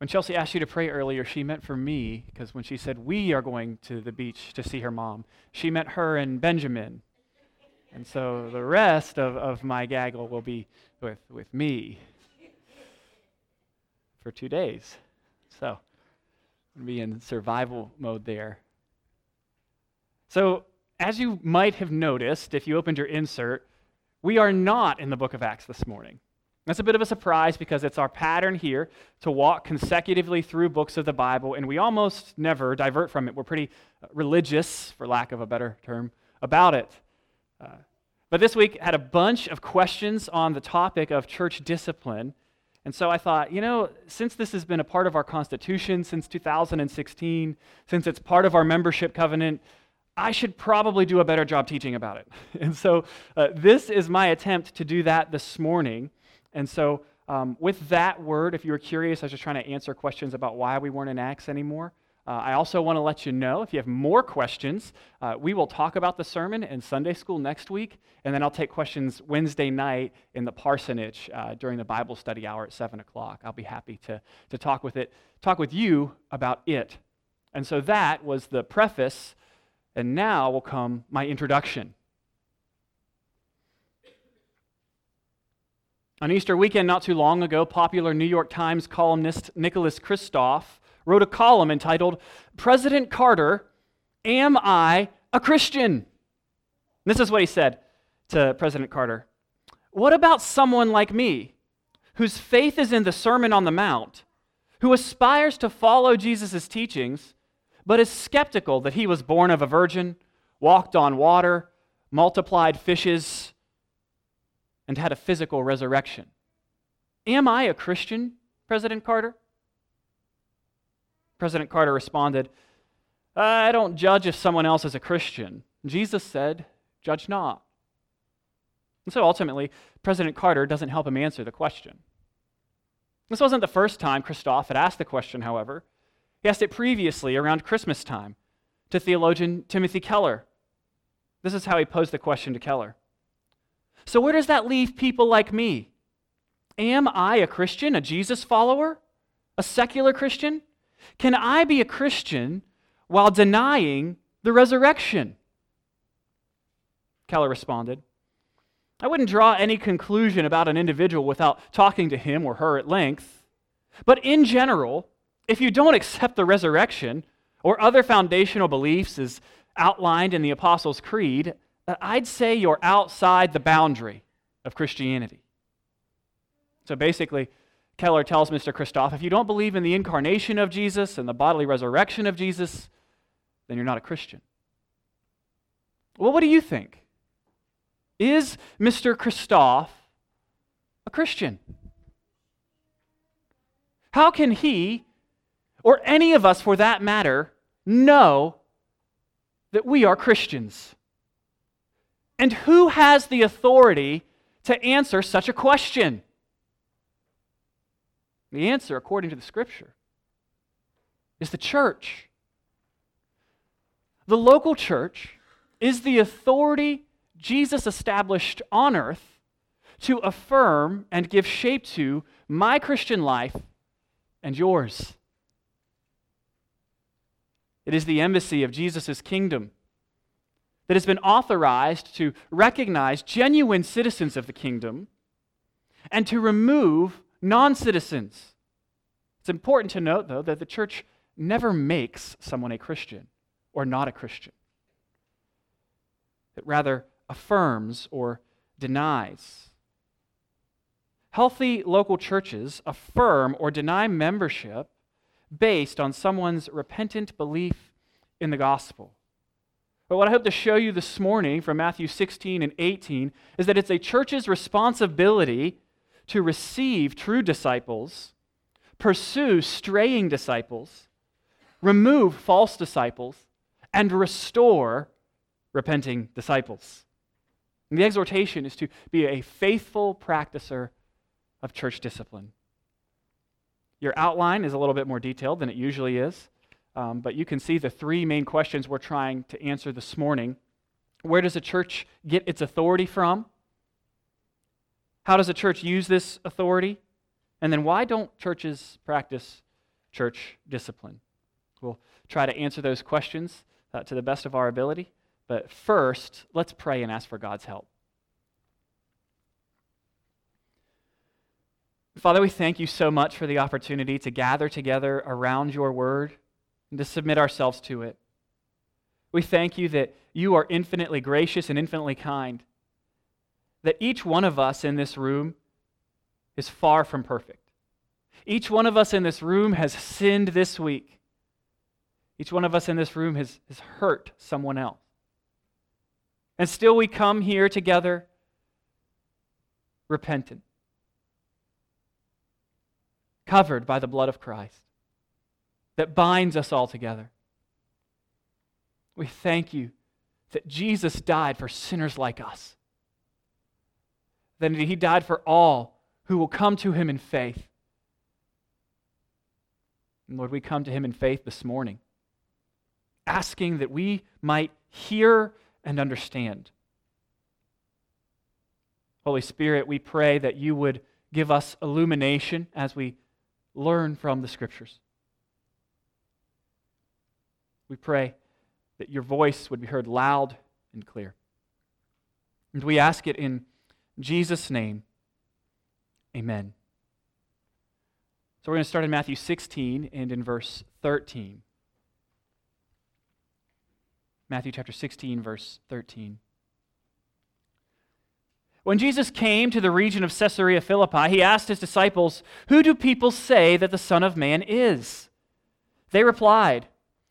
When Chelsea asked you to pray earlier, she meant for me, because when she said we are going to the beach to see her mom, she meant her and Benjamin. And so the rest of, of my gaggle will be with, with me for two days. So I'm going to be in survival mode there. So, as you might have noticed if you opened your insert, we are not in the book of Acts this morning. That's a bit of a surprise because it's our pattern here to walk consecutively through books of the Bible, and we almost never divert from it. We're pretty uh, religious, for lack of a better term, about it. Uh, but this week had a bunch of questions on the topic of church discipline. And so I thought, you know, since this has been a part of our Constitution since 2016, since it's part of our membership covenant, I should probably do a better job teaching about it. And so uh, this is my attempt to do that this morning. And so, um, with that word, if you were curious, I was just trying to answer questions about why we weren't in Acts anymore. Uh, I also want to let you know if you have more questions, uh, we will talk about the sermon in Sunday school next week, and then I'll take questions Wednesday night in the parsonage uh, during the Bible study hour at 7 o'clock. I'll be happy to, to talk with it, talk with you about it. And so that was the preface, and now will come my introduction. On Easter weekend, not too long ago, popular New York Times columnist Nicholas Kristof wrote a column entitled President Carter, Am I a Christian? This is what he said to President Carter What about someone like me, whose faith is in the Sermon on the Mount, who aspires to follow Jesus' teachings, but is skeptical that he was born of a virgin, walked on water, multiplied fishes, and had a physical resurrection? Am I a Christian, President Carter? President Carter responded, I don't judge if someone else is a Christian. Jesus said, Judge not. And so ultimately, President Carter doesn't help him answer the question. This wasn't the first time Kristof had asked the question, however. He asked it previously around Christmas time to theologian Timothy Keller. This is how he posed the question to Keller. So, where does that leave people like me? Am I a Christian, a Jesus follower, a secular Christian? Can I be a Christian while denying the resurrection? Keller responded, I wouldn't draw any conclusion about an individual without talking to him or her at length. But in general, if you don't accept the resurrection or other foundational beliefs as outlined in the Apostles' Creed, I'd say you're outside the boundary of Christianity. So basically, Keller tells Mr. Kristof if you don't believe in the incarnation of Jesus and the bodily resurrection of Jesus, then you're not a Christian. Well, what do you think? Is Mr. Kristof a Christian? How can he, or any of us for that matter, know that we are Christians? And who has the authority to answer such a question? The answer, according to the scripture, is the church. The local church is the authority Jesus established on earth to affirm and give shape to my Christian life and yours. It is the embassy of Jesus' kingdom that has been authorized to recognize genuine citizens of the kingdom and to remove non citizens. It's important to note, though, that the church never makes someone a Christian or not a Christian. It rather affirms or denies. Healthy local churches affirm or deny membership based on someone's repentant belief in the gospel. But what I hope to show you this morning from Matthew 16 and 18 is that it's a church's responsibility to receive true disciples, pursue straying disciples, remove false disciples, and restore repenting disciples. And the exhortation is to be a faithful practicer of church discipline. Your outline is a little bit more detailed than it usually is, um, but you can see the three main questions we're trying to answer this morning. Where does a church get its authority from? How does a church use this authority? And then why don't churches practice church discipline? We'll try to answer those questions uh, to the best of our ability. But first, let's pray and ask for God's help. Father, we thank you so much for the opportunity to gather together around your word and to submit ourselves to it. We thank you that you are infinitely gracious and infinitely kind, that each one of us in this room is far from perfect. Each one of us in this room has sinned this week. Each one of us in this room has, has hurt someone else. And still we come here together repentant, covered by the blood of Christ that binds us all together. We thank you that Jesus died for sinners like us, that he died for all who will come to him in faith. And Lord, we come to him in faith this morning, asking that we might hear and understand. Holy Spirit, we pray that you would give us illumination as we learn from the Scriptures. We pray that your voice would be heard loud and clear. And we ask it in Jesus' name. Amen. So we're going to start in Matthew 16 and in verse 13. Matthew chapter 16, verse 13. When Jesus came to the region of Caesarea Philippi, he asked his disciples, Who do people say that the Son of Man is? They replied,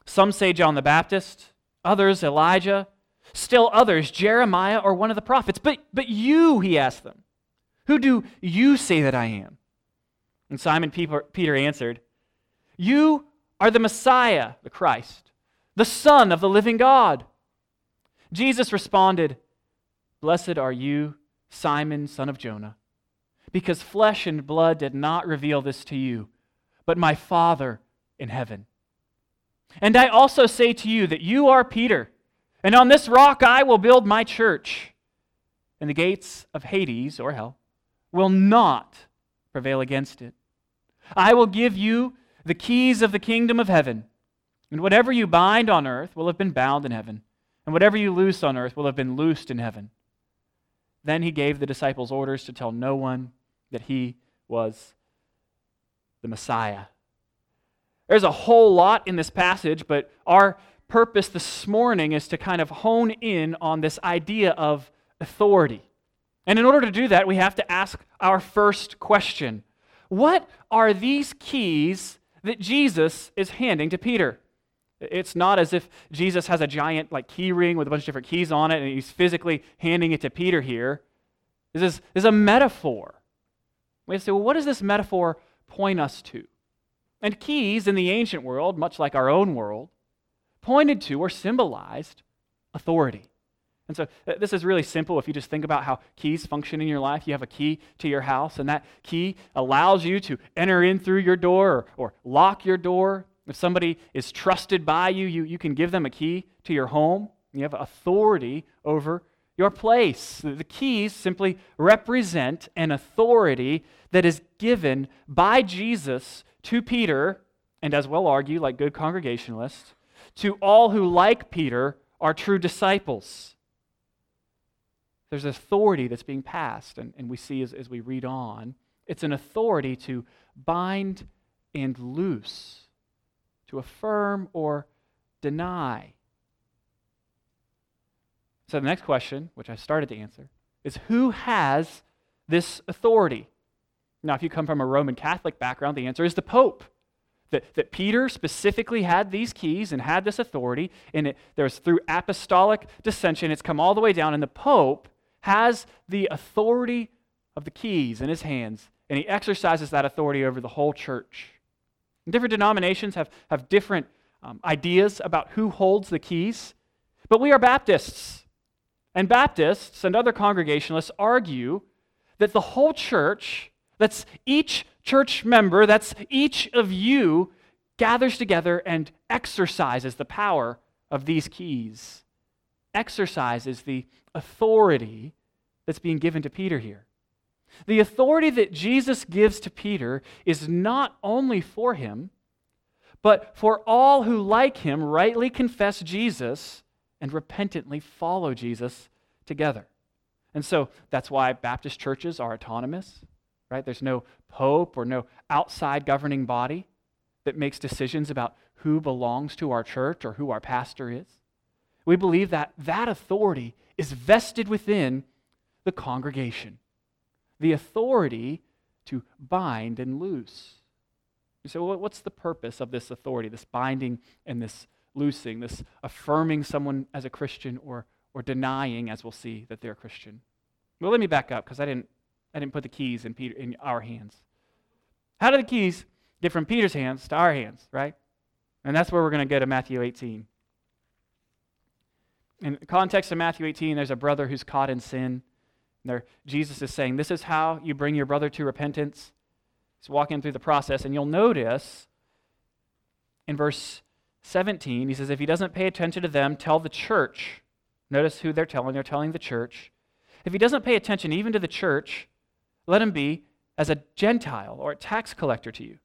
Some say John the Baptist, others Elijah, still others Jeremiah or one of the prophets. But, but you, he asked them, Who do you say that I am? And Simon Peter answered, You are the Messiah, the Christ, the Son of the living God. Jesus responded, Blessed are you, Simon, son of Jonah, because flesh and blood did not reveal this to you, but my Father in heaven. And I also say to you that you are Peter, and on this rock I will build my church, and the gates of Hades, or hell, will not prevail against it. I will give you the keys of the kingdom of heaven. And whatever you bind on earth will have been bound in heaven, and whatever you loose on earth will have been loosed in heaven. Then he gave the disciples orders to tell no one that he was the Messiah. There's a whole lot in this passage, but our purpose this morning is to kind of hone in on this idea of authority. And in order to do that, we have to ask our first question what are these keys that Jesus is handing to Peter? It's not as if Jesus has a giant like key ring with a bunch of different keys on it and he's physically handing it to Peter here. This is, this is a metaphor. We have to say, well, what does this metaphor point us to? And keys in the ancient world, much like our own world, pointed to or symbolized authority. And so uh, this is really simple if you just think about how keys function in your life. You have a key to your house, and that key allows you to enter in through your door or, or lock your door. If somebody is trusted by you, you, you can give them a key to your home. You have authority over your place. The keys simply represent an authority that is given by Jesus to Peter, and as well argue, like good congregationalists, to all who, like Peter, are true disciples. There's authority that's being passed, and, and we see as, as we read on, it's an authority to bind and loose, to affirm or deny. So the next question, which I started to answer, is who has this authority? Now, if you come from a Roman Catholic background, the answer is the Pope. That, that Peter specifically had these keys and had this authority, and it, there's through apostolic succession, it's come all the way down, and the Pope has the authority of the keys in his hands, and he exercises that authority over the whole church. And different denominations have, have different um, ideas about who holds the keys, but we are Baptists. And Baptists and other congregationalists argue that the whole church that's each church member, that's each of you, gathers together and exercises the power of these keys, exercises the authority that's being given to Peter here. The authority that Jesus gives to Peter is not only for him, but for all who, like him, rightly confess Jesus and repentantly follow Jesus together. And so that's why Baptist churches are autonomous, right? There's no pope or no outside governing body that makes decisions about who belongs to our church or who our pastor is. We believe that that authority is vested within the congregation. The authority to bind and loose. You say, well, what's the purpose of this authority, this binding and this loosing, this affirming someone as a Christian or, or denying, as we'll see, that they're a Christian? Well, let me back up because I didn't, I didn't put the keys in, Peter, in our hands. How did the keys get from Peter's hands to our hands, right? And that's where we're going to go to Matthew 18. In the context of Matthew 18, there's a brother who's caught in sin. There, Jesus is saying, This is how you bring your brother to repentance. He's walking through the process, and you'll notice in verse 17, he says, If he doesn't pay attention to them, tell the church. Notice who they're telling. They're telling the church. If he doesn't pay attention even to the church, let him be as a Gentile or a tax collector to you.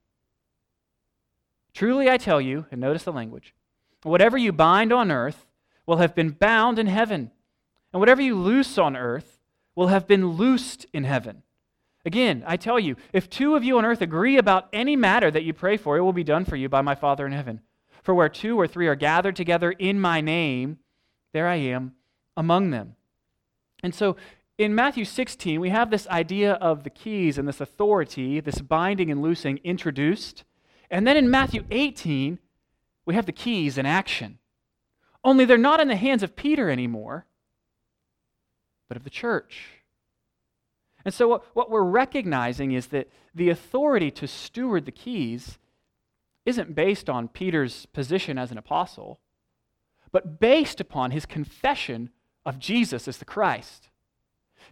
Truly I tell you, and notice the language, whatever you bind on earth will have been bound in heaven, and whatever you loose on earth will have been loosed in heaven. Again, I tell you, if two of you on earth agree about any matter that you pray for, it will be done for you by my Father in heaven. For where two or three are gathered together in my name, there I am among them. And so in Matthew 16, we have this idea of the keys and this authority, this binding and loosing introduced. And then in Matthew 18, we have the keys in action. Only they're not in the hands of Peter anymore, but of the church. And so, what, what we're recognizing is that the authority to steward the keys isn't based on Peter's position as an apostle, but based upon his confession of Jesus as the Christ.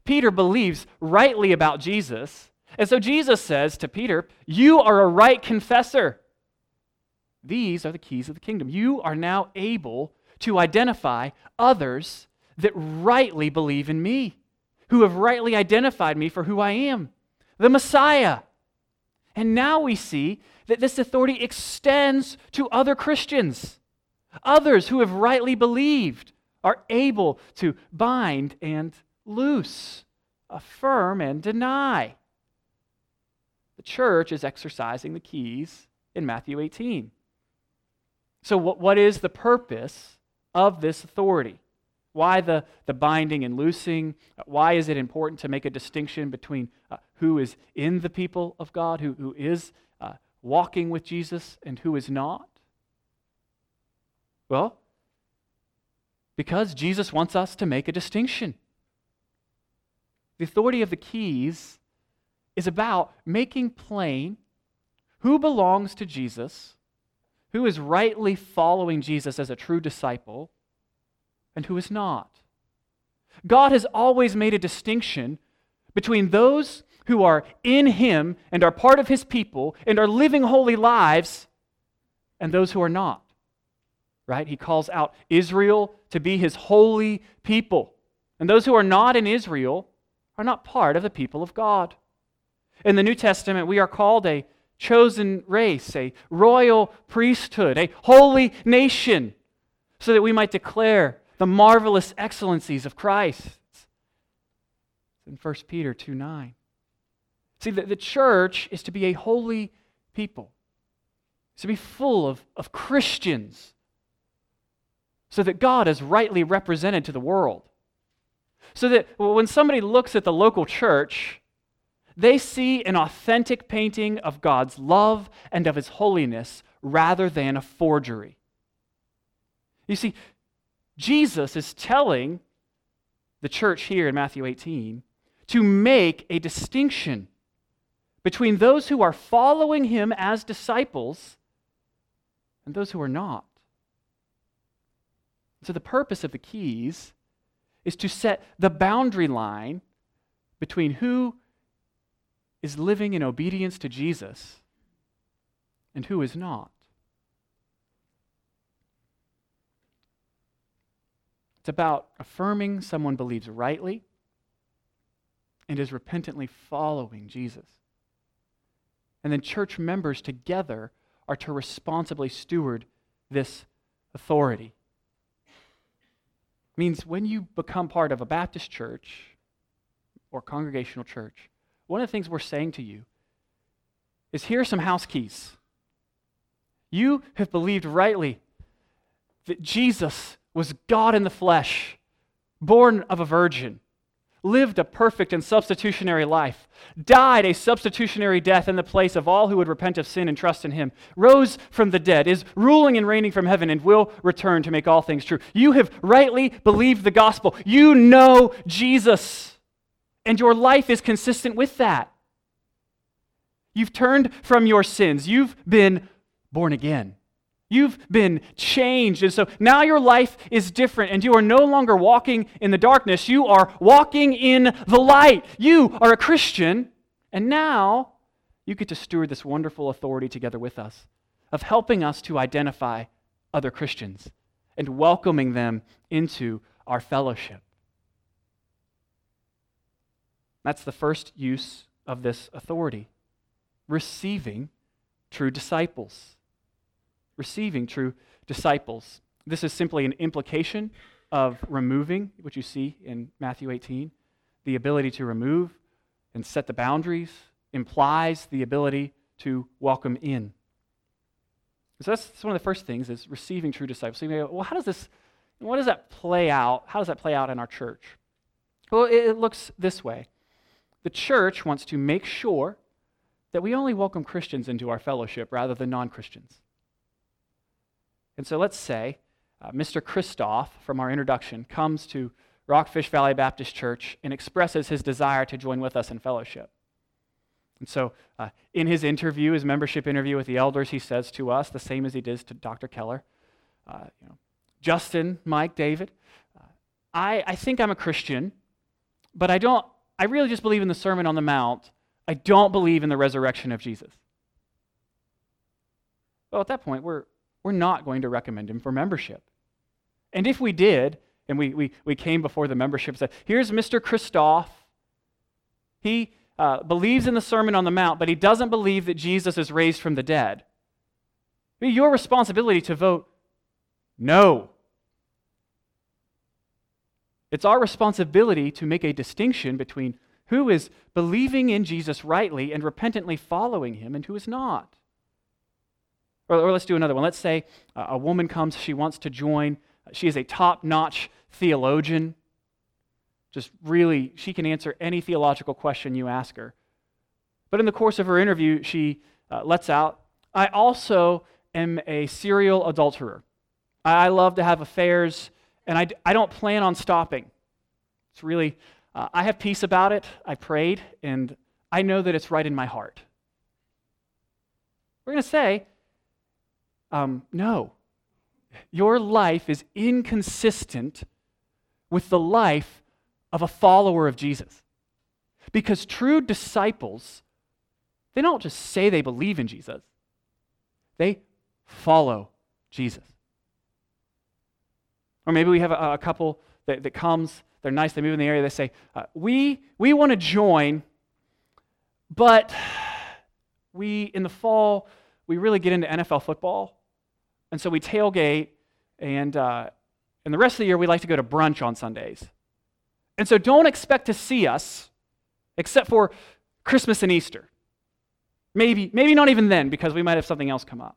Peter believes rightly about Jesus, and so Jesus says to Peter, You are a right confessor. These are the keys of the kingdom. You are now able to identify others that rightly believe in me who have rightly identified me for who I am, the Messiah. And now we see that this authority extends to other Christians. Others who have rightly believed are able to bind and loose, affirm and deny. The church is exercising the keys in Matthew 18. So, what, what is the purpose of this authority? Why the, the binding and loosing? Why is it important to make a distinction between uh, who is in the people of God, who, who is uh, walking with Jesus, and who is not? Well, because Jesus wants us to make a distinction. The authority of the keys is about making plain who belongs to Jesus, who is rightly following Jesus as a true disciple, and who is not. God has always made a distinction between those who are in Him and are part of His people and are living holy lives and those who are not. Right? He calls out Israel to be His holy people. And those who are not in Israel are not part of the people of God. In the New Testament, we are called a chosen race, a royal priesthood, a holy nation, so that we might declare the marvelous excellencies of Christ. in 1 Peter 2 9. See, the, the church is to be a holy people, to be full of, of Christians, so that God is rightly represented to the world. So that when somebody looks at the local church, they see an authentic painting of God's love and of his holiness rather than a forgery. You see, Jesus is telling the church here in Matthew 18 to make a distinction between those who are following him as disciples and those who are not. So, the purpose of the keys is to set the boundary line between who is living in obedience to Jesus and who is not. It's about affirming someone believes rightly and is repentantly following Jesus. And then church members together are to responsibly steward this authority. Means when you become part of a Baptist church or congregational church, one of the things we're saying to you is here are some house keys. You have believed rightly that Jesus was God in the flesh, born of a virgin, lived a perfect and substitutionary life, died a substitutionary death in the place of all who would repent of sin and trust in him, rose from the dead, is ruling and reigning from heaven, and will return to make all things true. You have rightly believed the gospel. You know Jesus, and your life is consistent with that. You've turned from your sins, you've been born again. You've been changed. And so now your life is different, and you are no longer walking in the darkness. You are walking in the light. You are a Christian, and now you get to steward this wonderful authority together with us of helping us to identify other Christians and welcoming them into our fellowship. That's the first use of this authority receiving true disciples receiving true disciples. This is simply an implication of removing, which you see in Matthew 18. The ability to remove and set the boundaries implies the ability to welcome in. So that's, one of the first things is receiving true disciples. So you may go, well, how does this, what does that play out? How does that play out in our church? Well, it, it looks this way. The church wants to make sure that we only welcome Christians into our fellowship rather than non Christians. And so let's say uh, Mr. Kristof from our introduction comes to Rockfish Valley Baptist Church and expresses his desire to join with us in fellowship. And so, uh, in his interview, his membership interview with the elders, he says to us the same as he did to Dr. Keller uh, you know, Justin, Mike, David, uh, I, I think I'm a Christian, but I don't, I really just believe in the Sermon on the Mount. I don't believe in the resurrection of Jesus. Well, at that point, we're, we're not going to recommend him for membership. And if we did, and we, we, we came before the membership and said, here's Mr. Kristof. He uh, believes in the Sermon on the Mount, but he doesn't believe that Jesus is raised from the dead. It'd be your responsibility to vote no. It's our responsibility to make a distinction between who is believing in Jesus rightly and repentantly following him and who is not. Or, or let's do another one. Let's say a woman comes, she wants to join. She is a top notch theologian. Just really, she can answer any theological question you ask her. But in the course of her interview, she uh, lets out, I also am a serial adulterer. I love to have affairs, and I, I don't plan on stopping. It's really, uh, I have peace about it. I prayed, and I know that it's right in my heart. We're going to say, um, no. Your life is inconsistent with the life of a follower of Jesus. Because true disciples, they don't just say they believe in Jesus, they follow Jesus. Or maybe we have a, a couple that, that comes, they're nice, they move in the area, they say, uh, We, we want to join, but we, in the fall, we really get into NFL football. And so we tailgate, and, uh, and the rest of the year we like to go to brunch on Sundays. And so don't expect to see us except for Christmas and Easter. Maybe, maybe not even then, because we might have something else come up.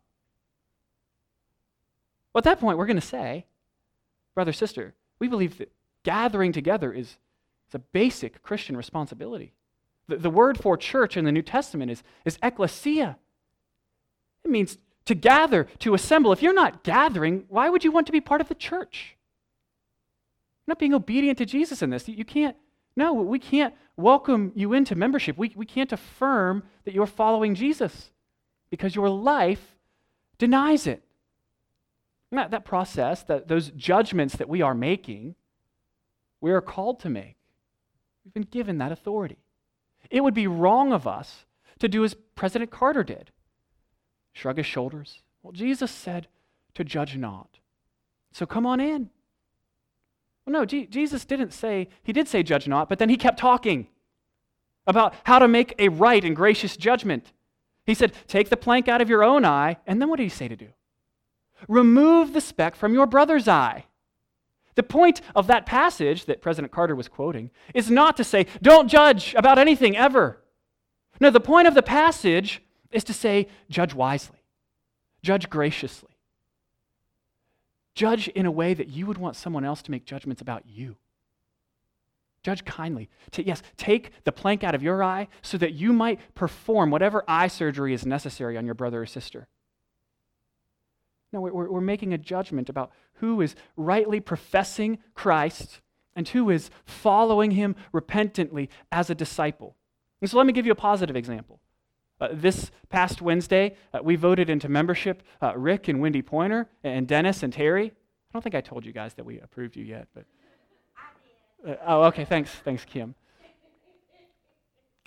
Well, at that point, we're going to say, brother, sister, we believe that gathering together is, is a basic Christian responsibility. The, the word for church in the New Testament is, is ecclesia. It means to gather, to assemble. If you're not gathering, why would you want to be part of the church? You're not being obedient to Jesus in this. You can't, no, we can't welcome you into membership. We, we can't affirm that you're following Jesus because your life denies it. That, that process, that, those judgments that we are making, we are called to make. We've been given that authority. It would be wrong of us to do as President Carter did shrug his shoulders. Well, Jesus said to judge not. So come on in. Well, no, G- Jesus didn't say, he did say judge not, but then he kept talking about how to make a right and gracious judgment. He said, Take the plank out of your own eye. And then what did he say to do? Remove the speck from your brother's eye. The point of that passage that President Carter was quoting is not to say, don't judge about anything ever. No, the point of the passage is to say, judge wisely, judge graciously, judge in a way that you would want someone else to make judgments about you. Judge kindly. yes, take the plank out of your eye so that you might perform whatever eye surgery is necessary on your brother or sister. No, we're, we're making a judgment about who is rightly professing Christ and who is following him repentantly as a disciple. And so let me give you a positive example. Uh, this past Wednesday, uh, we voted into membership uh, Rick and Wendy Pointer and Dennis and Terry. I don't think I told you guys that we approved you yet, but. Uh, oh, okay, thanks. Thanks, Kim.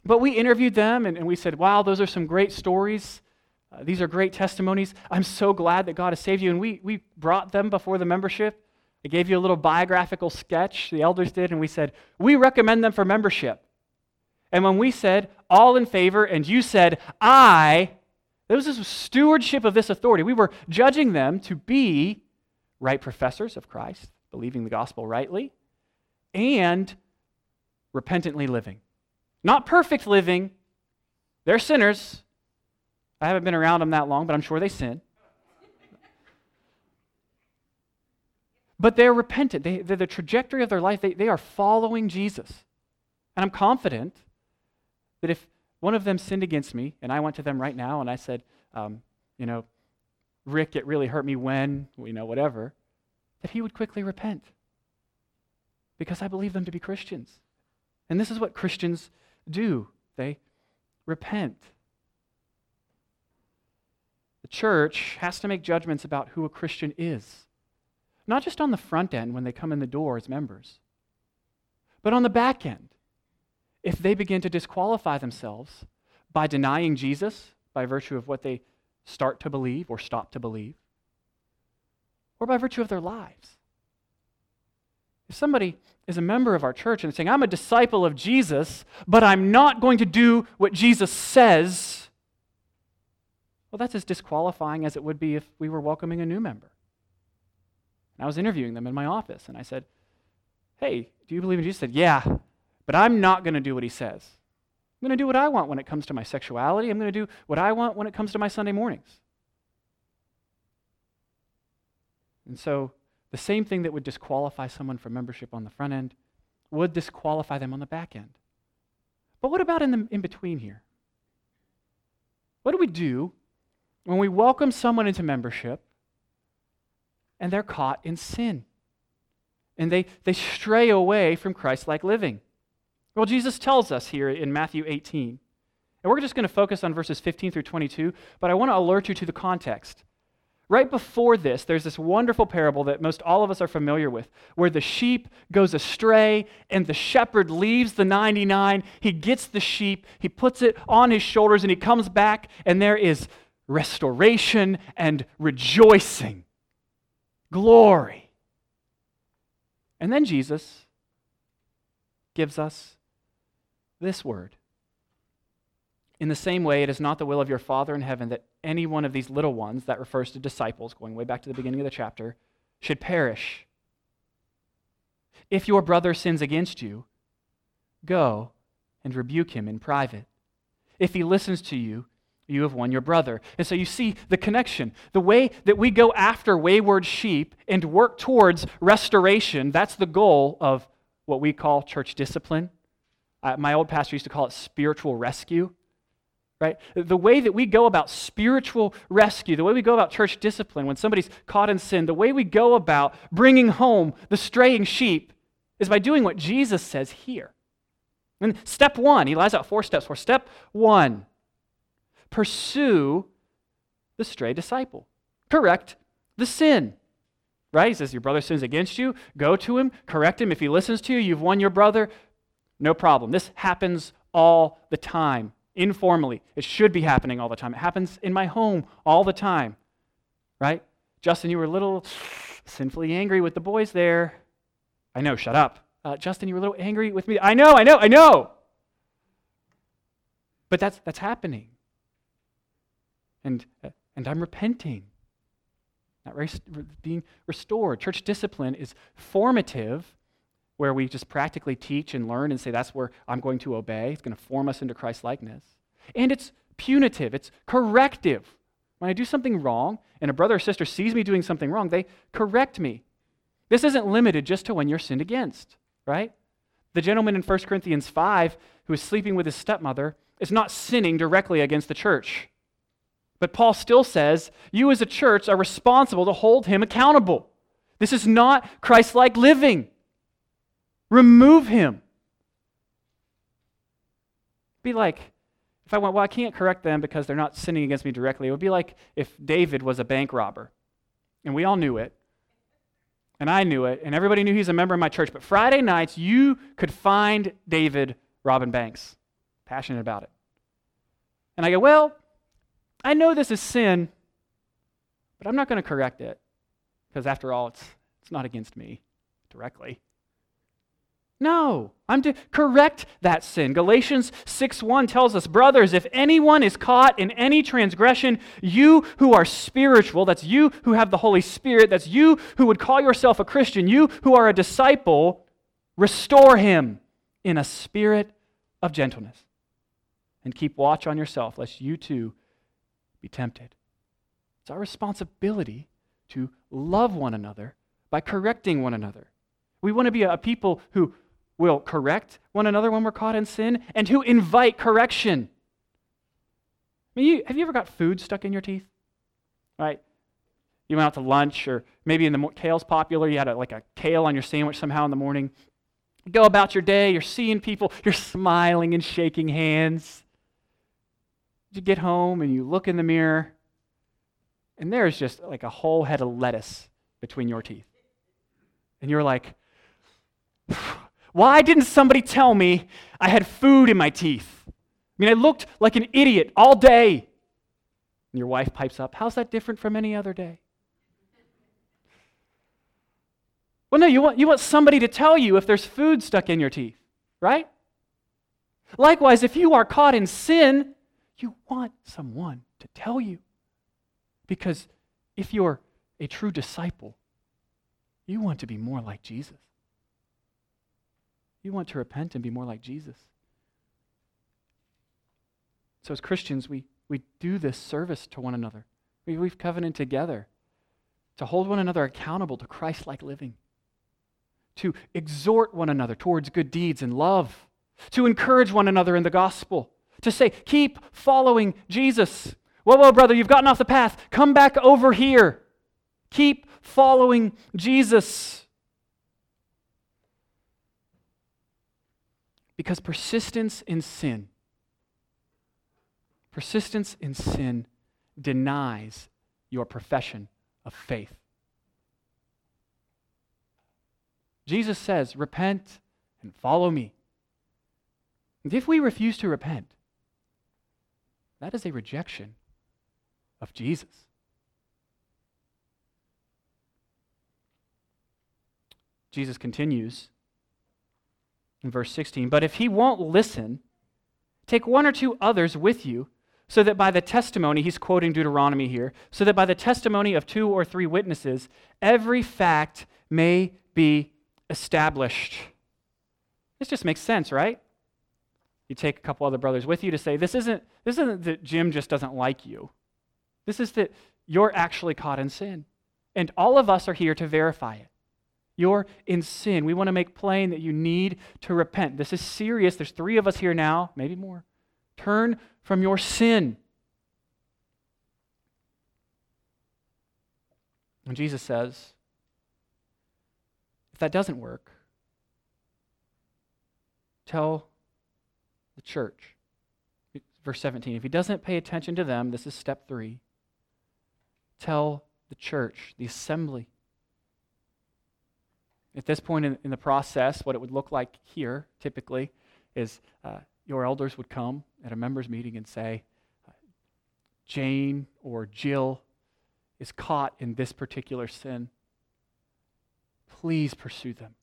But we interviewed them and, and we said, wow, those are some great stories. Uh, these are great testimonies. I'm so glad that God has saved you. And we, we brought them before the membership. I gave you a little biographical sketch, the elders did, and we said, We recommend them for membership. And when we said, All in favor, and you said, I, there was this stewardship of this authority. We were judging them to be right professors of Christ, believing the gospel rightly, and repentantly living. Not perfect living, they're sinners, I haven't been around them that long, but I'm sure they sin. but they're repentant. they're the trajectory of their life, they, they are following Jesus. And I'm confident that if one of them sinned against me, and I went to them right now and I said, um, you know, Rick, it really hurt me when, you know, whatever, that he would quickly repent. Because I believe them to be Christians. And this is what Christians do they repent. The church has to make judgments about who a Christian is, not just on the front end when they come in the door as members, but on the back end. If they begin to disqualify themselves by denying Jesus by virtue of what they start to believe or stop to believe, or by virtue of their lives. If somebody is a member of our church and saying, I'm a disciple of Jesus, but I'm not going to do what Jesus says, well, that's as disqualifying as it would be if we were welcoming a new member. And I was interviewing them in my office, and I said, Hey, do you believe in Jesus? He said, Yeah, but I'm not going to do what he says. I'm going to do what I want when it comes to my sexuality. I'm going to do what I want when it comes to my Sunday mornings. And so, the same thing that would disqualify someone from membership on the front end would disqualify them on the back end. But what about in the in between here? What do we do when we welcome someone into membership and they're caught in sin and they, they stray away from Christ like living. Well, Jesus tells us here in Matthew 18. And we're just going to focus on verses 15 through 22, but I want to alert you to the context. Right before this, there's this wonderful parable that most all of us are familiar with, where the sheep goes astray and the shepherd leaves the 99. He gets the sheep, he puts it on his shoulders, and he comes back, and there is restoration and rejoicing, glory. And then Jesus gives us this word. In the same way, it is not the will of your Father in heaven that any one of these little ones, that refers to disciples, going way back to the beginning of the chapter, should perish. If your brother sins against you, go and rebuke him in private. If he listens to you, you have won your brother. And so you see the connection. The way that we go after wayward sheep and work towards restoration, that's the goal of what we call church discipline. Uh, my old pastor used to call it spiritual rescue. Right? The way that we go about spiritual rescue, the way we go about church discipline when somebody's caught in sin, the way we go about bringing home the straying sheep is by doing what Jesus says here. And step one, he lays out four steps for step one pursue the stray disciple. Correct the sin. Right? He says, Your brother sins against you. Go to him, correct him. If he listens to you, you've won your brother. No problem. This happens all the time, informally. It should be happening all the time. It happens in my home all the time. Right? Justin, you were a little sinfully angry with the boys there. I know, shut up. Uh, Justin, you were a little angry with me. I know, I know, I know. But that's, that's happening. and, and I'm repenting. Not being restored. Church discipline is formative, where we just practically teach and learn and say, that's where I'm going to obey. It's going to form us into Christ likeness. And it's punitive, it's corrective. When I do something wrong and a brother or sister sees me doing something wrong, they correct me. This isn't limited just to when you're sinned against, right? The gentleman in 1 Corinthians 5 who is sleeping with his stepmother is not sinning directly against the church. But Paul still says, you as a church are responsible to hold him accountable. This is not Christ like living. Remove him. Be like, if I went, well, I can't correct them because they're not sinning against me directly. It would be like if David was a bank robber, and we all knew it, and I knew it, and everybody knew he's a member of my church. But Friday nights, you could find David robbing banks, passionate about it. And I go, well, I know this is sin, but I'm not going to correct it because, after all, it's, it's not against me directly. No, I'm to correct that sin. Galatians 6:1 tells us, "Brothers, if anyone is caught in any transgression, you who are spiritual, that's you who have the Holy Spirit, that's you who would call yourself a Christian, you who are a disciple, restore him in a spirit of gentleness. And keep watch on yourself lest you too be tempted." It's our responsibility to love one another by correcting one another. We want to be a people who will correct one another when we're caught in sin and who invite correction. I mean, you, have you ever got food stuck in your teeth? Right? You went out to lunch, or maybe in the kale's popular, you had a, like a kale on your sandwich somehow in the morning. You go about your day, you're seeing people, you're smiling and shaking hands. You get home and you look in the mirror, and there's just like a whole head of lettuce between your teeth. And you're like, why didn't somebody tell me I had food in my teeth? I mean, I looked like an idiot all day. And your wife pipes up, How's that different from any other day? Well, no, you want, you want somebody to tell you if there's food stuck in your teeth, right? Likewise, if you are caught in sin, you want someone to tell you. Because if you're a true disciple, you want to be more like Jesus. You want to repent and be more like Jesus. So, as Christians, we, we do this service to one another. We, we've covenanted together to hold one another accountable to Christ like living, to exhort one another towards good deeds and love, to encourage one another in the gospel, to say, keep following Jesus. Whoa, whoa, brother, you've gotten off the path. Come back over here. Keep following Jesus. Because persistence in sin, persistence in sin denies your profession of faith. Jesus says, Repent and follow me. And if we refuse to repent, that is a rejection of Jesus. Jesus continues in verse 16. But if he won't listen, take one or two others with you, so that by the testimony, he's quoting Deuteronomy here, so that by the testimony of two or three witnesses, every fact may be established. This just makes sense, right? You take a couple other brothers with you to say, this isn't, this isn't that Jim just doesn't like you. This is that you're actually caught in sin. And all of us are here to verify it. You're in sin. We want to make plain that you need to repent. This is serious. There's three of us here now, maybe more. Turn from your sin. And Jesus says, if that doesn't work, tell the church. Verse 17. If he doesn't pay attention to them, this is step three. Tell the church, the assembly. At this point in, in the process, what it would look like here typically is uh, your elders would come at a members' meeting and say, Jane or Jill is caught in this particular sin. Please pursue them.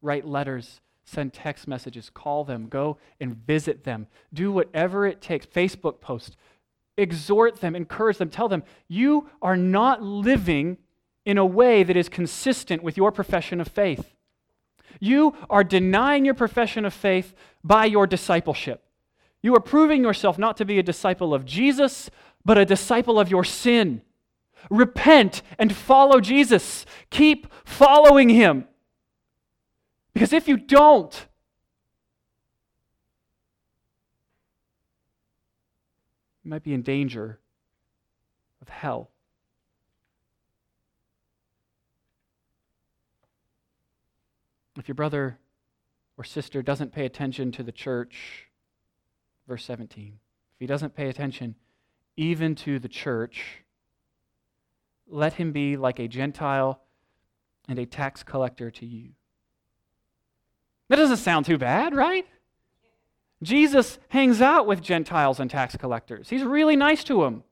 Write letters, send text messages, call them, go and visit them. Do whatever it takes. Facebook post, exhort them, encourage them, tell them, you are not living in a way that is consistent with your profession of faith. You are denying your profession of faith by your discipleship. You are proving yourself not to be a disciple of Jesus, but a disciple of your sin. Repent and follow Jesus. Keep following him. Because if you don't, you might be in danger of hell. If your brother or sister doesn't pay attention to the church, verse 17, if he doesn't pay attention even to the church, let him be like a Gentile and a tax collector to you. That doesn't sound too bad, right? Jesus hangs out with Gentiles and tax collectors. He's really nice to them.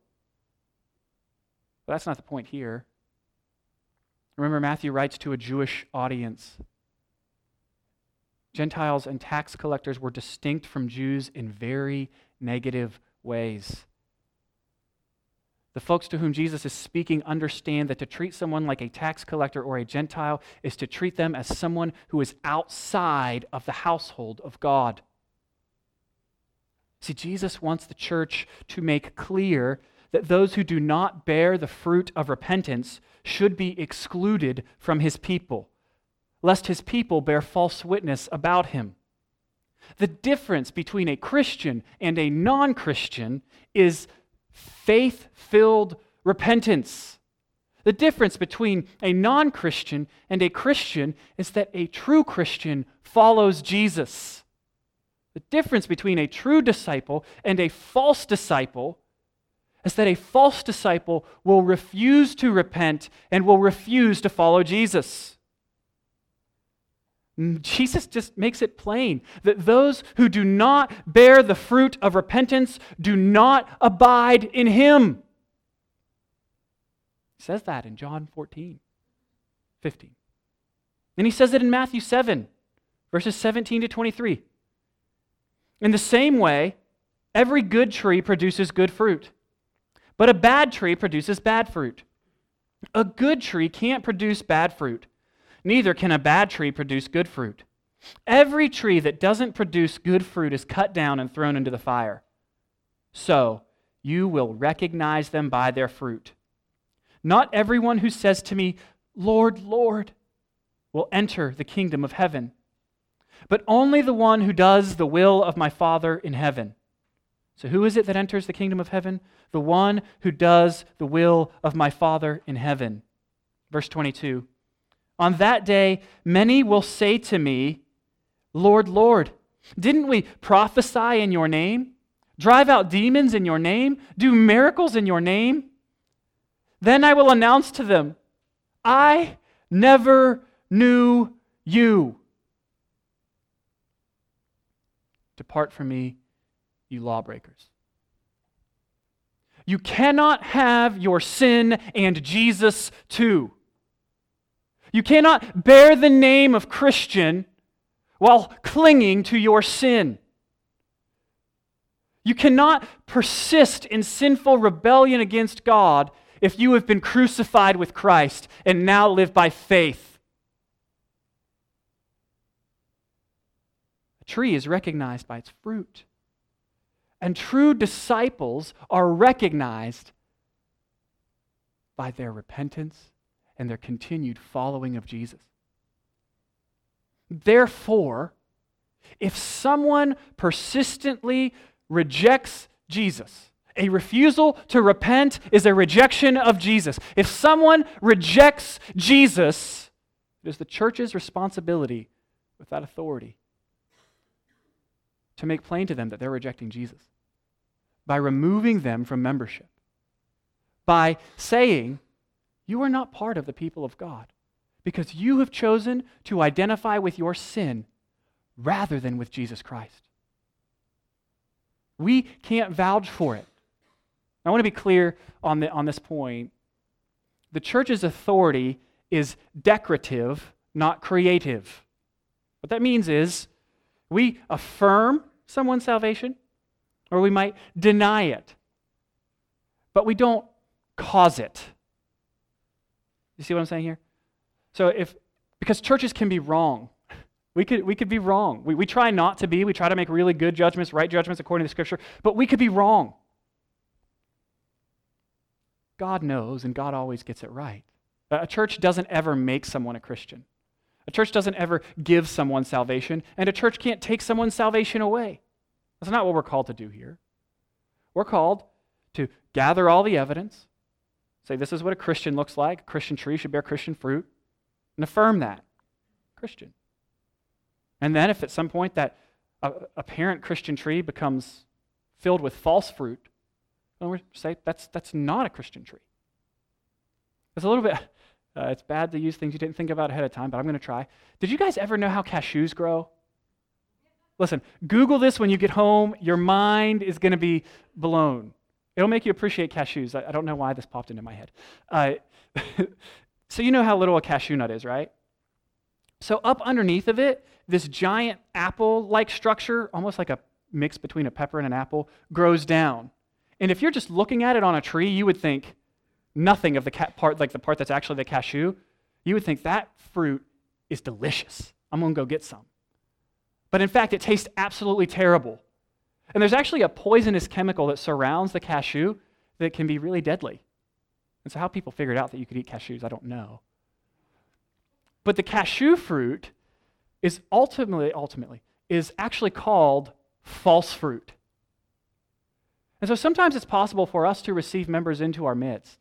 But that's not the point here. Remember, Matthew writes to a Jewish audience. Gentiles and tax collectors were distinct from Jews in very negative ways. The folks to whom Jesus is speaking understand that to treat someone like a tax collector or a Gentile is to treat them as someone who is outside of the household of God. See, Jesus wants the church to make clear that those who do not bear the fruit of repentance should be excluded from his people lest his people bear false witness about him. The difference between a Christian and a non Christian is faith filled repentance. The difference between a non Christian and a Christian is that a true Christian follows Jesus. The difference between a true disciple and a false disciple is that a false disciple will refuse to repent and will refuse to follow Jesus. Mm, Jesus just makes it plain that those who do not bear the fruit of repentance do not abide in him. He says that in John 14, 15. And he says it in Matthew 7, verses 17 to 23. In the same way, every good tree produces good fruit, but a bad tree produces bad fruit. A good tree can't produce bad fruit Neither can a bad tree produce good fruit. Every tree that doesn't produce good fruit is cut down and thrown into the fire. So, you will recognize them by their fruit. Not everyone who says to me, Lord, Lord, will enter the kingdom of heaven, but only the one who does the will of my Father in heaven. So, who is it that enters the kingdom of heaven? The one who does the will of my Father in heaven. Verse 22 on that day, many will say to me, Lord, Lord, didn't we prophesy in your name? Drive out demons in your name? Do miracles in your name? Then I will announce to them, I never knew you. Depart from me, you lawbreakers. You cannot have your sin and Jesus too. You cannot bear the name of Christian while clinging to your sin. You cannot persist in sinful rebellion against God if you have been crucified with Christ and now live by faith. A tree is recognized by its fruit. And true disciples are recognized by their repentance and their continued following of Jesus. Therefore, if someone persistently rejects Jesus, a refusal to repent is a rejection of Jesus. If someone rejects Jesus, it is the church's responsibility with that authority to make plain to them that they're rejecting Jesus by removing them from membership, by saying, you are not part of the people of God because you have chosen to identify with your sin rather than with Jesus Christ. We can't vouch for it. I want to be clear on, the, on this point. The church's authority is decorative, not creative. What that means is we affirm someone's salvation or we might deny it. but we don't cause it. You see what I'm saying here? So if because churches can be wrong. We could, we could be wrong. We, we try not to be. We try to make really good judgments, right judgments according to Scripture, but we could be wrong. God knows, and God always gets it right. A church doesn't ever make someone a Christian. A church doesn't ever give someone salvation, and a church can't take someone's salvation away. That's not what we're called to do here. We're called to gather all the evidence, say this is what a Christian looks like, a Christian tree should bear Christian fruit, and affirm that. Christian. And then if at some point that apparent Christian tree becomes filled with false fruit, then we say that's, that's not a Christian tree. It's a little bit, uh, it's bad to use things you didn't think about ahead of time, but I'm going to try. Did you guys ever know how cashews grow? Listen, Google this when you get home. Your mind is going to be blown. It'll make you appreciate cashews. I, I don't know why this popped into my head. Uh, so, you know how little a cashew nut is, right? So, up underneath of it, this giant apple like structure, almost like a mix between a pepper and an apple, grows down. And if you're just looking at it on a tree, you would think nothing of the part, like the part that's actually the cashew. You would think that fruit is delicious. I'm going to go get some. But in fact, it tastes absolutely terrible. And there's actually a poisonous chemical that surrounds the cashew that can be really deadly. And so, how people figured out that you could eat cashews, I don't know. But the cashew fruit is ultimately, ultimately, is actually called false fruit. And so sometimes it's possible for us to receive members into our midst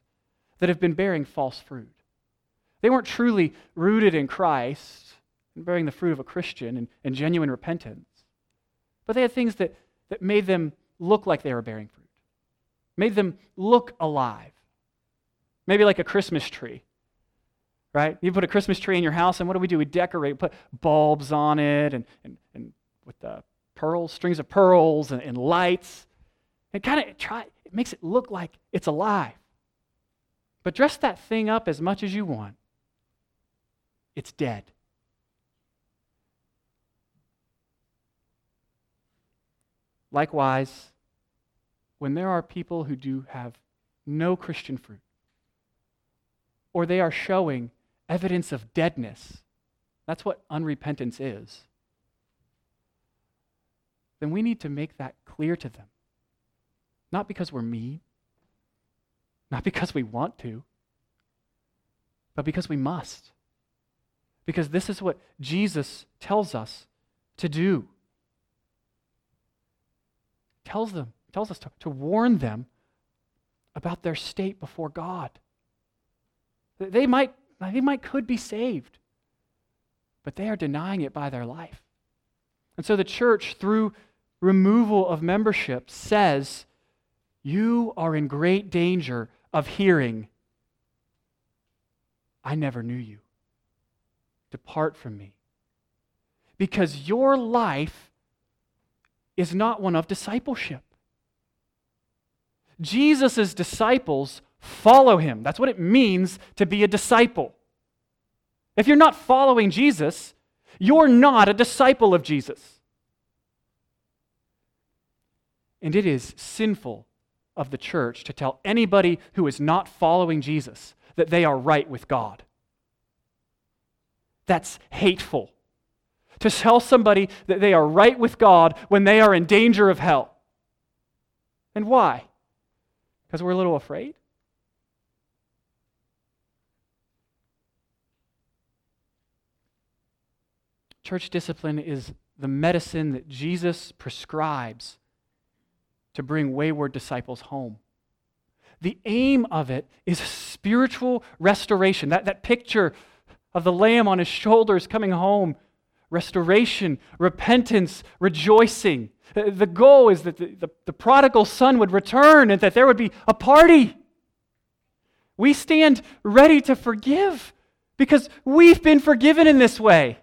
that have been bearing false fruit. They weren't truly rooted in Christ and bearing the fruit of a Christian and, and genuine repentance, but they had things that, that made them look like they were bearing fruit, made them look alive. Maybe like a Christmas tree right? You put a Christmas tree in your house, and what do we do? We decorate, put bulbs on it, and, and, and with the pearls, strings of pearls, and, and lights. It kind of try it makes it look like it's alive. But dress that thing up as much as you want. It's dead. Likewise, when there are people who do have no Christian fruit, or they are showing evidence of deadness. That's what unrepentance is. Then we need to make that clear to them. Not because we're mean, not because we want to, but because we must. Because this is what Jesus tells us to do. Tells them, tells us to, to warn them about their state before God. They might they might could be saved, but they are denying it by their life. And so the church, through removal of membership, says, You are in great danger of hearing, I never knew you. Depart from me. Because your life is not one of discipleship. Jesus' disciples follow him. That's what it means to be a disciple. If you're not following Jesus, you're not a disciple of Jesus. And it is sinful of the church to tell anybody who is not following Jesus that they are right with God. That's hateful. To tell somebody that they are right with God when they are in danger of hell. And why? Because we're a little afraid? Church discipline is the medicine that Jesus prescribes to bring wayward disciples home. The aim of it is spiritual restoration. That, that picture of the lamb on his shoulders coming home restoration, repentance, rejoicing. Uh, the goal is that the, the, the, prodigal son would return and that there would be a party. We stand ready to forgive because we've been forgiven in this way.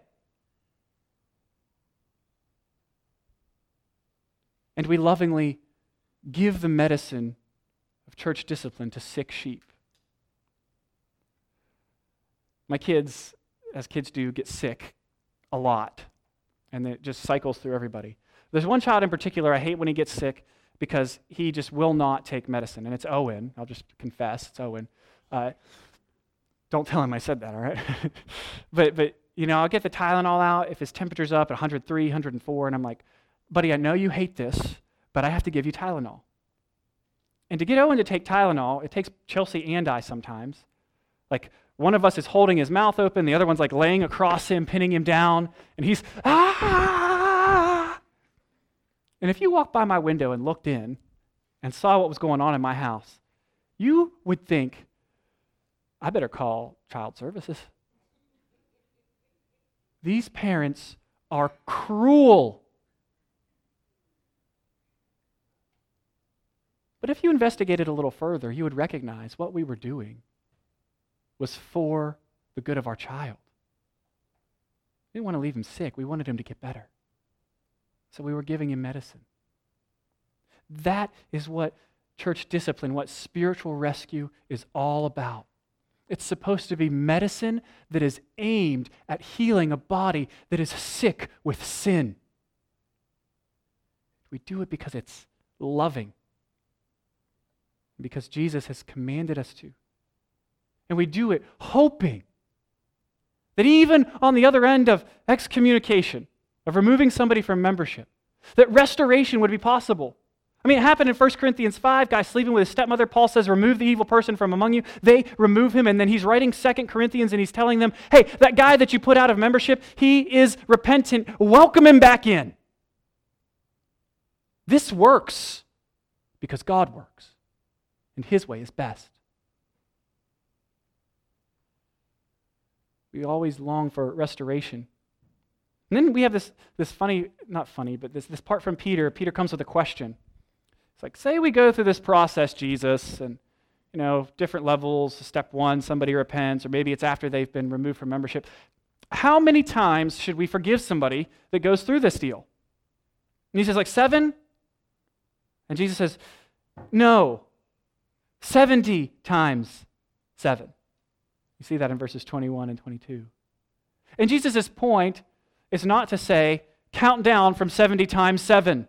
And we lovingly give the medicine of church discipline to sick sheep. My kids, as kids do, get sick a lot, and it just cycles through everybody. There's one child in particular I hate when he gets sick because he just will not take medicine. And it's Owen. I'll just confess, it's Owen. Uh, don't tell him I said that, all right? but, but, you know, I'll get the Tylenol out if his temperature's up at 103, 104, and I'm like, buddy, I know you hate this, but I have to give you Tylenol. And to get Owen to take Tylenol, it takes Chelsea and I sometimes. Like, one of us is holding his mouth open, the other one's like laying across him, pinning him down, and he's, ah! And if you walked by my window and looked in and saw what was going on in my house, you would think, I better call child services. These parents are cruel. But if you investigated a little further, you would recognize what we were doing was for the good of our child. We didn't want to leave him sick, we wanted him to get better. So we were giving him medicine. That is what church discipline, what spiritual rescue is all about. It's supposed to be medicine that is aimed at healing a body that is sick with sin. We do it because it's loving, because Jesus has commanded us to. And we do it hoping that even on the other end of excommunication, of removing somebody from membership, that restoration would be possible. I mean, it happened in 1 Corinthians 5. Guy sleeping with his stepmother. Paul says, Remove the evil person from among you. They remove him. And then he's writing 2 Corinthians and he's telling them, Hey, that guy that you put out of membership, he is repentant. Welcome him back in. This works because God works, and his way is best. We always long for restoration. And then we have this, this funny, not funny, but this, this part from Peter. Peter comes with a question. It's like, say we go through this process, Jesus, and you know, different levels. Step one, somebody repents, or maybe it's after they've been removed from membership. How many times should we forgive somebody that goes through this deal? And he says, like seven? And Jesus says, no, 70 times seven. You see that in verses 21 and 22. And Jesus' point is not to say, count down from 70 times 7.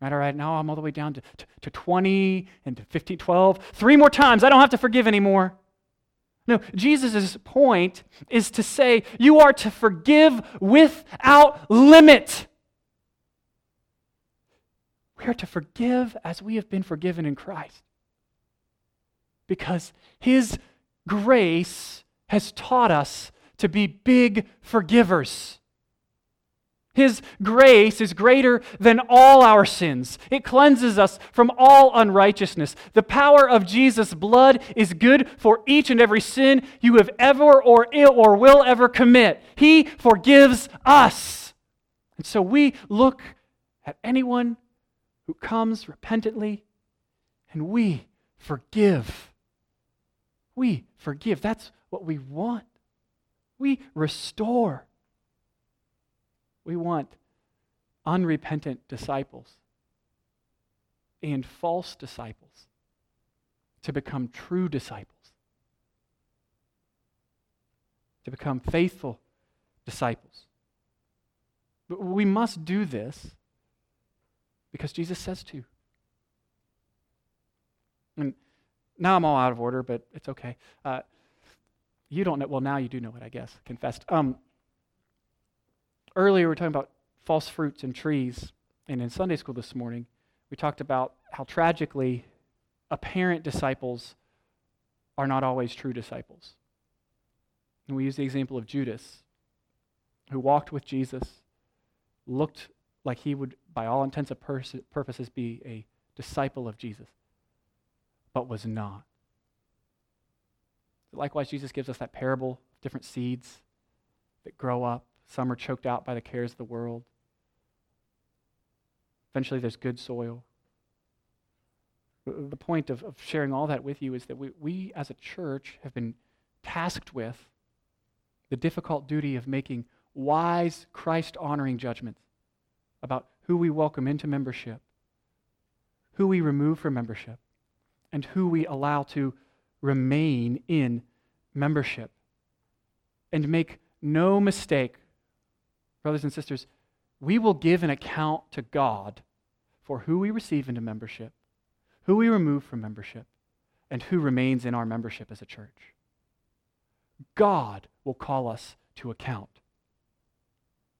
Right, all right, now I'm all the way down to, to, to 20 and to 15, 12. Three more times, I don't have to forgive anymore. No, Jesus' point is to say, you are to forgive without limit. We are to forgive as we have been forgiven in Christ. Because his grace has taught us to be big forgivers. His grace is greater than all our sins. It cleanses us from all unrighteousness. The power of Jesus' blood is good for each and every sin you have ever or or will ever commit. He forgives us. And so we look at anyone who comes repentantly and we forgive. We forgive. That's what we want. We restore. We want unrepentant disciples and false disciples to become true disciples, to become faithful disciples. But we must do this because Jesus says to. And now I'm all out of order, but it's okay. Uh, you don't know. Well, now you do know it, I guess. Confessed. Um, earlier, we were talking about false fruits and trees. And in Sunday school this morning, we talked about how tragically apparent disciples are not always true disciples. And we use the example of Judas, who walked with Jesus, looked like he would, by all intents and purposes, be a disciple of Jesus, but was not. Likewise, Jesus gives us that parable of different seeds that grow up. Some are choked out by the cares of the world. Eventually, there's good soil. The point of, of sharing all that with you is that we, we, as a church, have been tasked with the difficult duty of making wise, Christ honoring judgments about who we welcome into membership, who we remove from membership, and who we allow to remain in membership. And make no mistake, brothers and sisters, we will give an account to God for who we receive into membership, who we remove from membership, and who remains in our membership as a church. God will call us to account.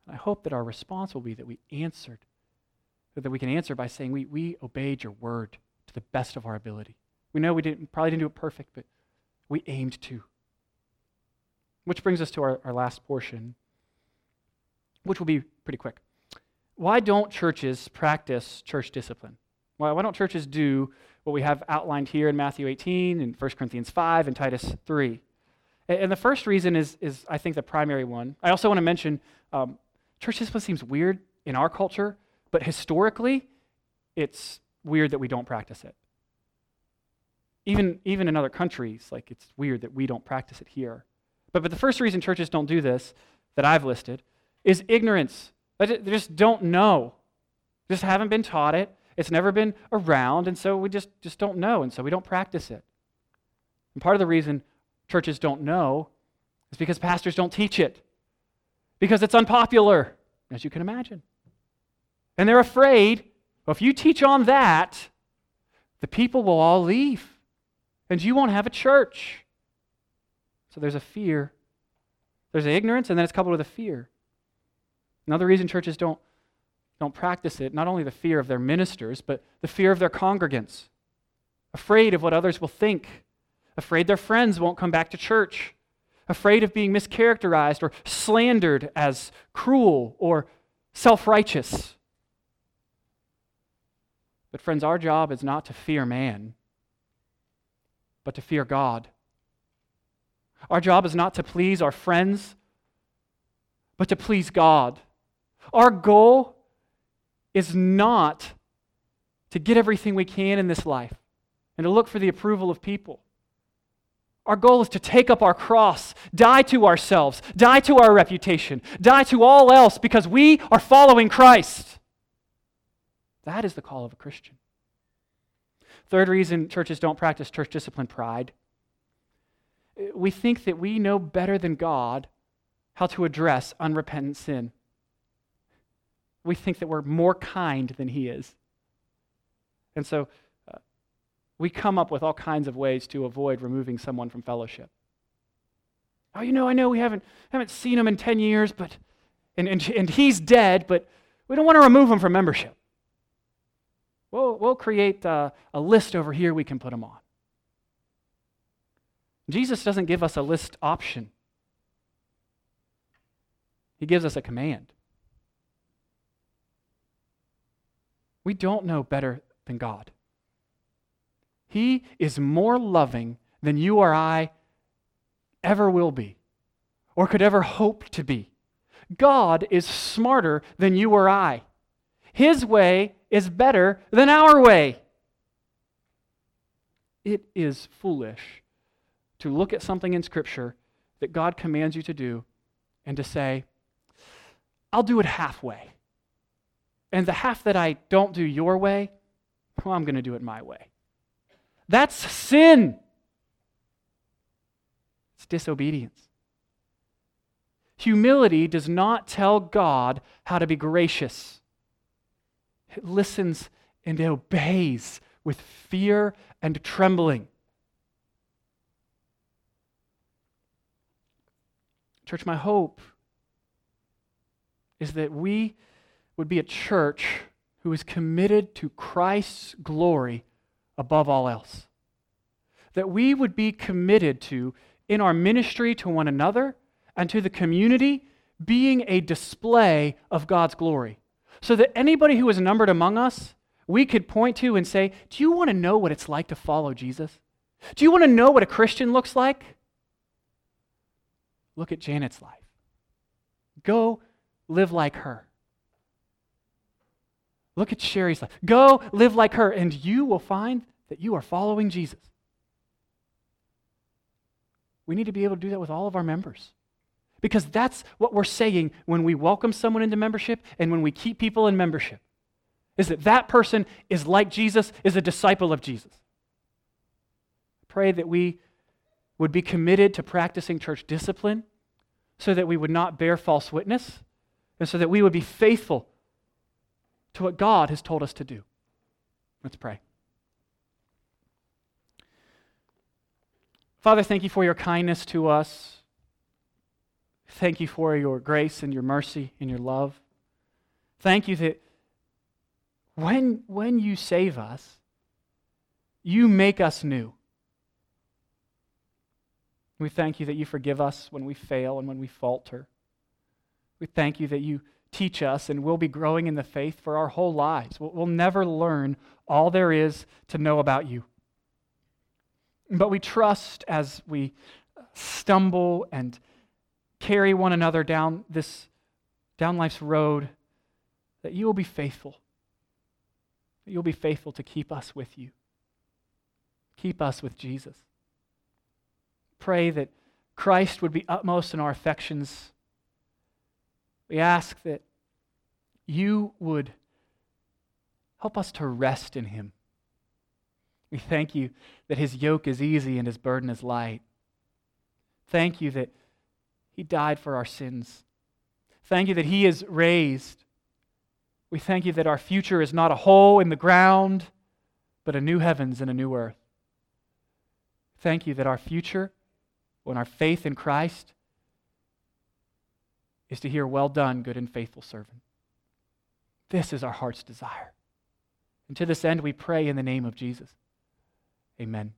And I hope that our response will be that we answered, that we can answer by saying, We, we obeyed your word to the best of our ability. We know we didn't, probably didn't do it perfect, but we aimed to. Which brings us to our, our last portion, which will be pretty quick. Why don't churches practice church discipline? Why, why don't churches do what we have outlined here in Matthew 18 and 1 Corinthians 5 and Titus 3? And, and the first reason is, is, I think, the primary one. I also want to mention um, church discipline seems weird in our culture, but historically, it's weird that we don't practice it. Even, even in other countries, like it's weird that we don't practice it here. But, but the first reason churches don't do this that I've listed is ignorance. They just don't know. Just haven't been taught it. It's never been around, and so we just, just don't know, and so we don't practice it. And part of the reason churches don't know is because pastors don't teach it, because it's unpopular, as you can imagine. And they're afraid well, if you teach on that, the people will all leave, and you won't have a church. So there's a fear. There's an ignorance, and then it's coupled with a fear. Another reason churches don't, don't practice it, not only the fear of their ministers, but the fear of their congregants, afraid of what others will think, afraid their friends won't come back to church, afraid of being mischaracterized or slandered as cruel or self righteous. But, friends, our job is not to fear man, but to fear God. Our job is not to please our friends, but to please God. Our goal is not to get everything we can in this life and to look for the approval of people. Our goal is to take up our cross, die to ourselves, die to our reputation, die to all else because we are following Christ. That is the call of a Christian. Third reason churches don't practice church discipline pride. We think that we know better than God how to address unrepentant sin we think that we're more kind than He is. And so uh, we come up with all kinds of ways to avoid removing someone from fellowship. Oh, you know, I know we haven't, haven't seen him in 10 years, but, and, and, and he's dead, but we don't want to remove him from membership. We'll, we'll create uh, a list over here we can put them on. Jesus doesn't give us a list option, he gives us a command. We don't know better than God. He is more loving than you or I ever will be or could ever hope to be. God is smarter than you or I. His way is better than our way. It is foolish to look at something in Scripture that God commands you to do and to say, I'll do it halfway. And the half that I don't do your way, well, I'm going to do it my way. That's sin. It's disobedience. Humility does not tell God how to be gracious, listens and obeys with fear and trembling. Church, my hope is that we would be a church who is committed to Christ's glory above all else. That we would be committed to, in our ministry to one another and to the community, being a display of God's glory. So that anybody who is numbered among us, we could point to and say, Do you want to know what it's like to follow Jesus? Do you want to know what a Christian looks like? Look at Janet's life. Go live like her. Look at Sherry's life. Go live like her, and you will find that you are following Jesus. We need to be able to do that with all of our members. Because that's what we're saying when we welcome someone into membership and when we keep people in membership. Is that that person is like Jesus, is a disciple of Jesus. Pray that we would be committed to practicing church discipline so that we would not bear false witness and so that we would be faithful to what God has told us to do. Let's pray. Father, thank you for your kindness to us. Thank you for your grace and your mercy and your love. Thank you that when, when you save us, you make us new. We thank you that you forgive us when we fail and when we falter. We thank you that you teach us and we'll be growing in the faith for our whole lives. We'll, we'll never learn all there is to know about you. But we trust as we stumble and carry one another down this down life's road that you will be faithful. That you'll be faithful to keep us with you. Keep us with Jesus. Pray that Christ would be utmost in our affections. We ask that you would help us to rest in him. We thank you that his yoke is easy and his burden is light. Thank you that he died for our sins. Thank you that He is raised. We thank you that our future is not a hole in the ground, but a new heavens and a new earth. Thank you that our future, when our faith in Christ, is to hear, Well done, good and faithful servant. This is our heart's desire. And to this end, we pray in the name of Jesus. Amen.